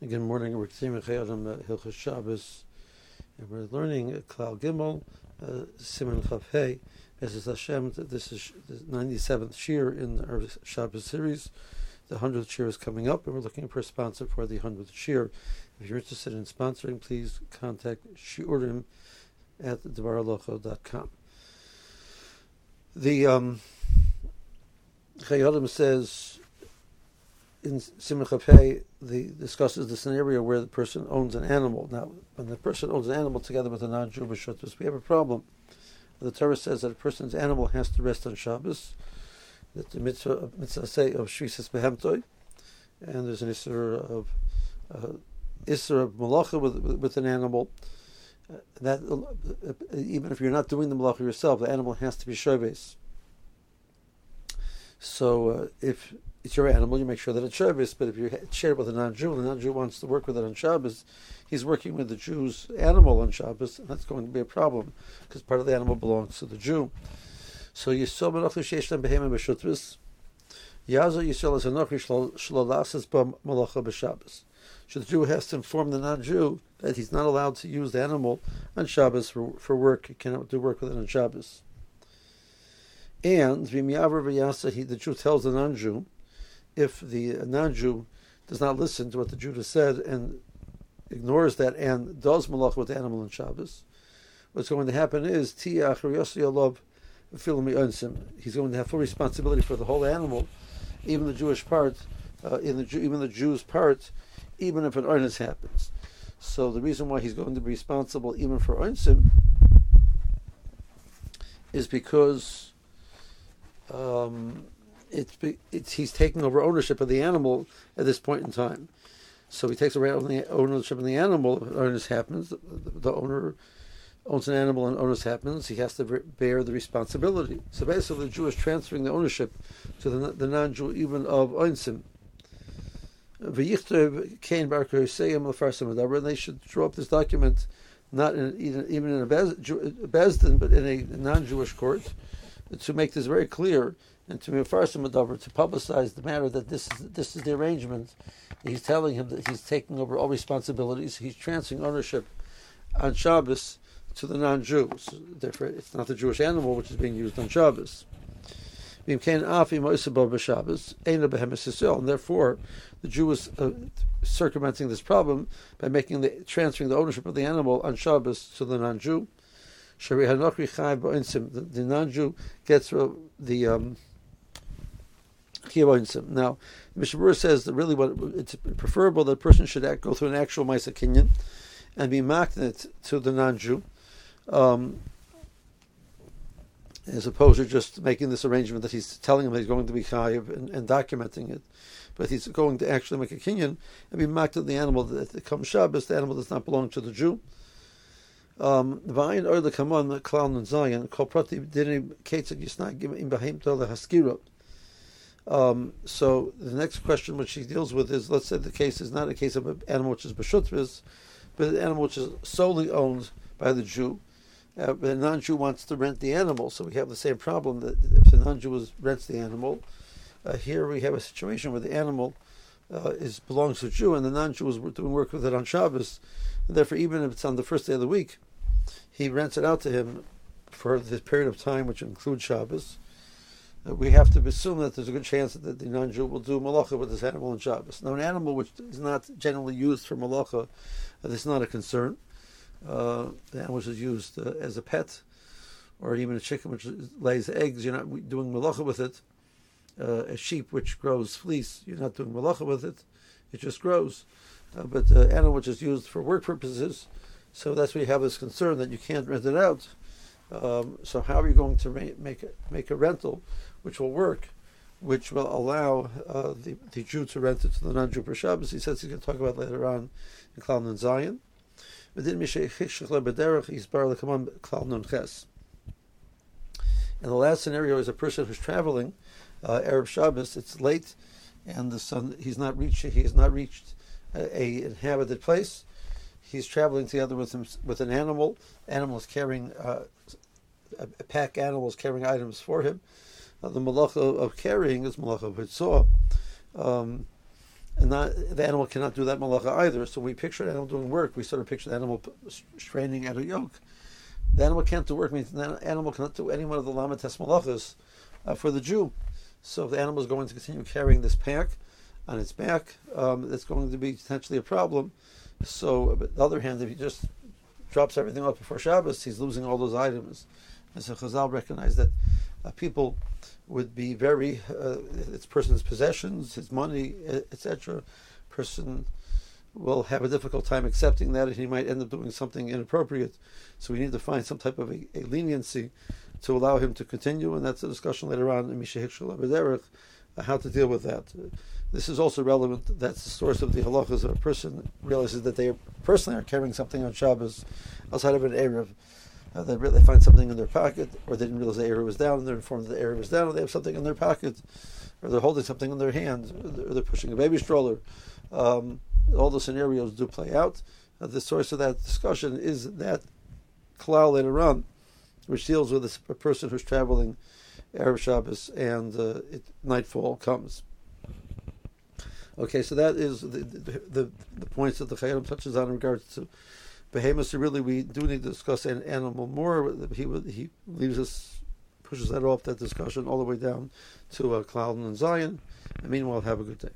Good morning. We're continuing Hilchas Shabbos, and we're learning Klal Gimel, uh, Siman Chav Hey. As is Hashem, this is the 97th shiur in our Shabbos series. The 100th shiur is coming up, and we're looking for a sponsor for the 100th shiur. If you're interested in sponsoring, please contact Shiurim at devaralocho.com. The um, says in Siman Chafei, the discusses the scenario where the person owns an animal. Now, when the person owns an animal together with a non-Jew we have a problem. The Torah says that a person's animal has to rest on Shabbos. That the mitzvah, mitzvah say of shvisas behemtoi, and there's an isser of uh, isser of malacha with, with, with an animal. Uh, that uh, even if you're not doing the malacha yourself, the animal has to be shabbos. So uh, if it's your animal, you make sure that it's Shabbos. But if you share it with a non-Jew, and the non-Jew wants to work with it on Shabbos, he's working with the Jew's animal on Shabbos, and that's going to be a problem because part of the animal belongs to the Jew. So Yisrael Menachli Sheishtem Behem B'Shutfus. Yazo Yisrael is Anochi Shlolasis Bam Malacha B'Shabbos. So the Jew has to inform the non-Jew that he's not allowed to use the animal on Shabbos for, for work. He cannot do work with it on Shabbos. And the Jew tells the non-Jew, if the non-Jew does not listen to what the Jew has said and ignores that and does malach with the animal on Shabbos, what's going to happen is he's going to have full responsibility for the whole animal, even the Jewish part, uh, in the even the Jew's part, even if an earnest happens. So the reason why he's going to be responsible even for onsim is because um, it's, it's he's taking over ownership of the animal at this point in time. So he takes over ownership of the animal. Owners happens, the, the owner owns an animal and owners happens, he has to bear the responsibility. So basically, the Jew is transferring the ownership to the, the non-Jew even of Oinsim. And they should draw up this document not in, even in a Beis Din, but in a non-Jewish court, to make this very clear and to Mefarsim Adavar to publicize the matter that this is this is the arrangement. He's telling him that he's taking over all responsibilities. He's transferring ownership on Shabbos to the non-Jews. Therefore, it's not the Jewish animal which is being used on Shabbos. And therefore, the Jew is uh, circumventing this problem by making the transferring the ownership of the animal on Shabbos to the non-Jew. The, the non-Jew gets the um, now, Mishabur says that really what it's preferable that a person should act, go through an actual Maisa Kinyan and be magnet to the non-Jew, um, as opposed to just making this arrangement that he's telling him he's going to be chayiv and, and, documenting it. But he's going to actually make a kinyan and be marked to the animal that comes Shabbos, the animal does not belong to the Jew. The clown and zayin kol prati im behem to the haskira. Um, so the next question which he deals with is, let's say the case is not a case of an animal which is b'shutfus, but an animal which is solely owned by the Jew. Uh, a non-Jew wants to rent the animal, so we have the same problem that if the non-Jew rents the animal, uh, here we have a situation where the animal uh, is belongs to a Jew, and the non-Jew is doing work with it on Shabbos, and therefore even if it's on the first day of the week, he rents it out to him for the period of time which includes Shabbos we have to assume that there's a good chance that the non-Jew will do malacha with this animal on Shabbos. Now, an animal which is not generally used for malacha, that's not a concern. Uh, the animal which is used uh, as a pet, or even a chicken which lays eggs, you're not doing malacha with it. Uh, a sheep which grows fleece, you're not doing malacha with it. It just grows. Uh, but an animal which is used for work purposes, so that's why you have this concern that you can't rent it out. Um, so how are you going to make, make, a, make a rental which will work, which will allow uh, the, the Jew to rent it to the non-Jew for Shabbos. He says he's going to talk about later on in Klal Nun Zion. And the last scenario is a person who's traveling uh, Erev Shabbos. It's late, and the sun he's not reached. He has not reached a, a inhabited place. He's traveling together with him with an animal. Animal is carrying uh, pack. Animals carrying items for him. Uh, the malacha of carrying is malacha of hitzah. Um, and not, the animal cannot do that malacha either. So we picture an animal doing work. We sort of picture the animal straining at a yoke. The animal can't do work means the animal cannot do any one of the lamates malachas uh, for the Jew. So if the animal is going to continue carrying this pack on its back, um, that's going to be potentially a problem. So, on the other hand, if he just drops everything off before Shabbos, he's losing all those items. And so Chazal recognized that uh, people would be very, uh, it's person's possessions, his money, etc. Person will have a difficult time accepting that, and he might end up doing something inappropriate. So we need to find some type of a, a leniency to allow him to continue, and that's a discussion later on in Misha Hikshel uh, how to deal with that. This is also relevant. That's the source of the halachas a person realizes that they personally are carrying something on Shabbos outside of an Eruv. Uh, they, they find something in their pocket, or they didn't realize the Eruv was down, and they're informed that the Eruv was down, they have something in their pocket, or they're holding something in their hand, or they're pushing a baby stroller. Um, all the scenarios do play out. Uh, the source of that discussion is that klal later on, which deals with a person who's traveling Erev Shabbos and uh, it, nightfall comes. Okay, so that is the the, the, the points that the Chayyim touches on in regards to behemoths. Really, we do need to discuss an animal more. He he leaves us, pushes that off that discussion all the way down to uh, Klal Nun Zion. And meanwhile, have a good day.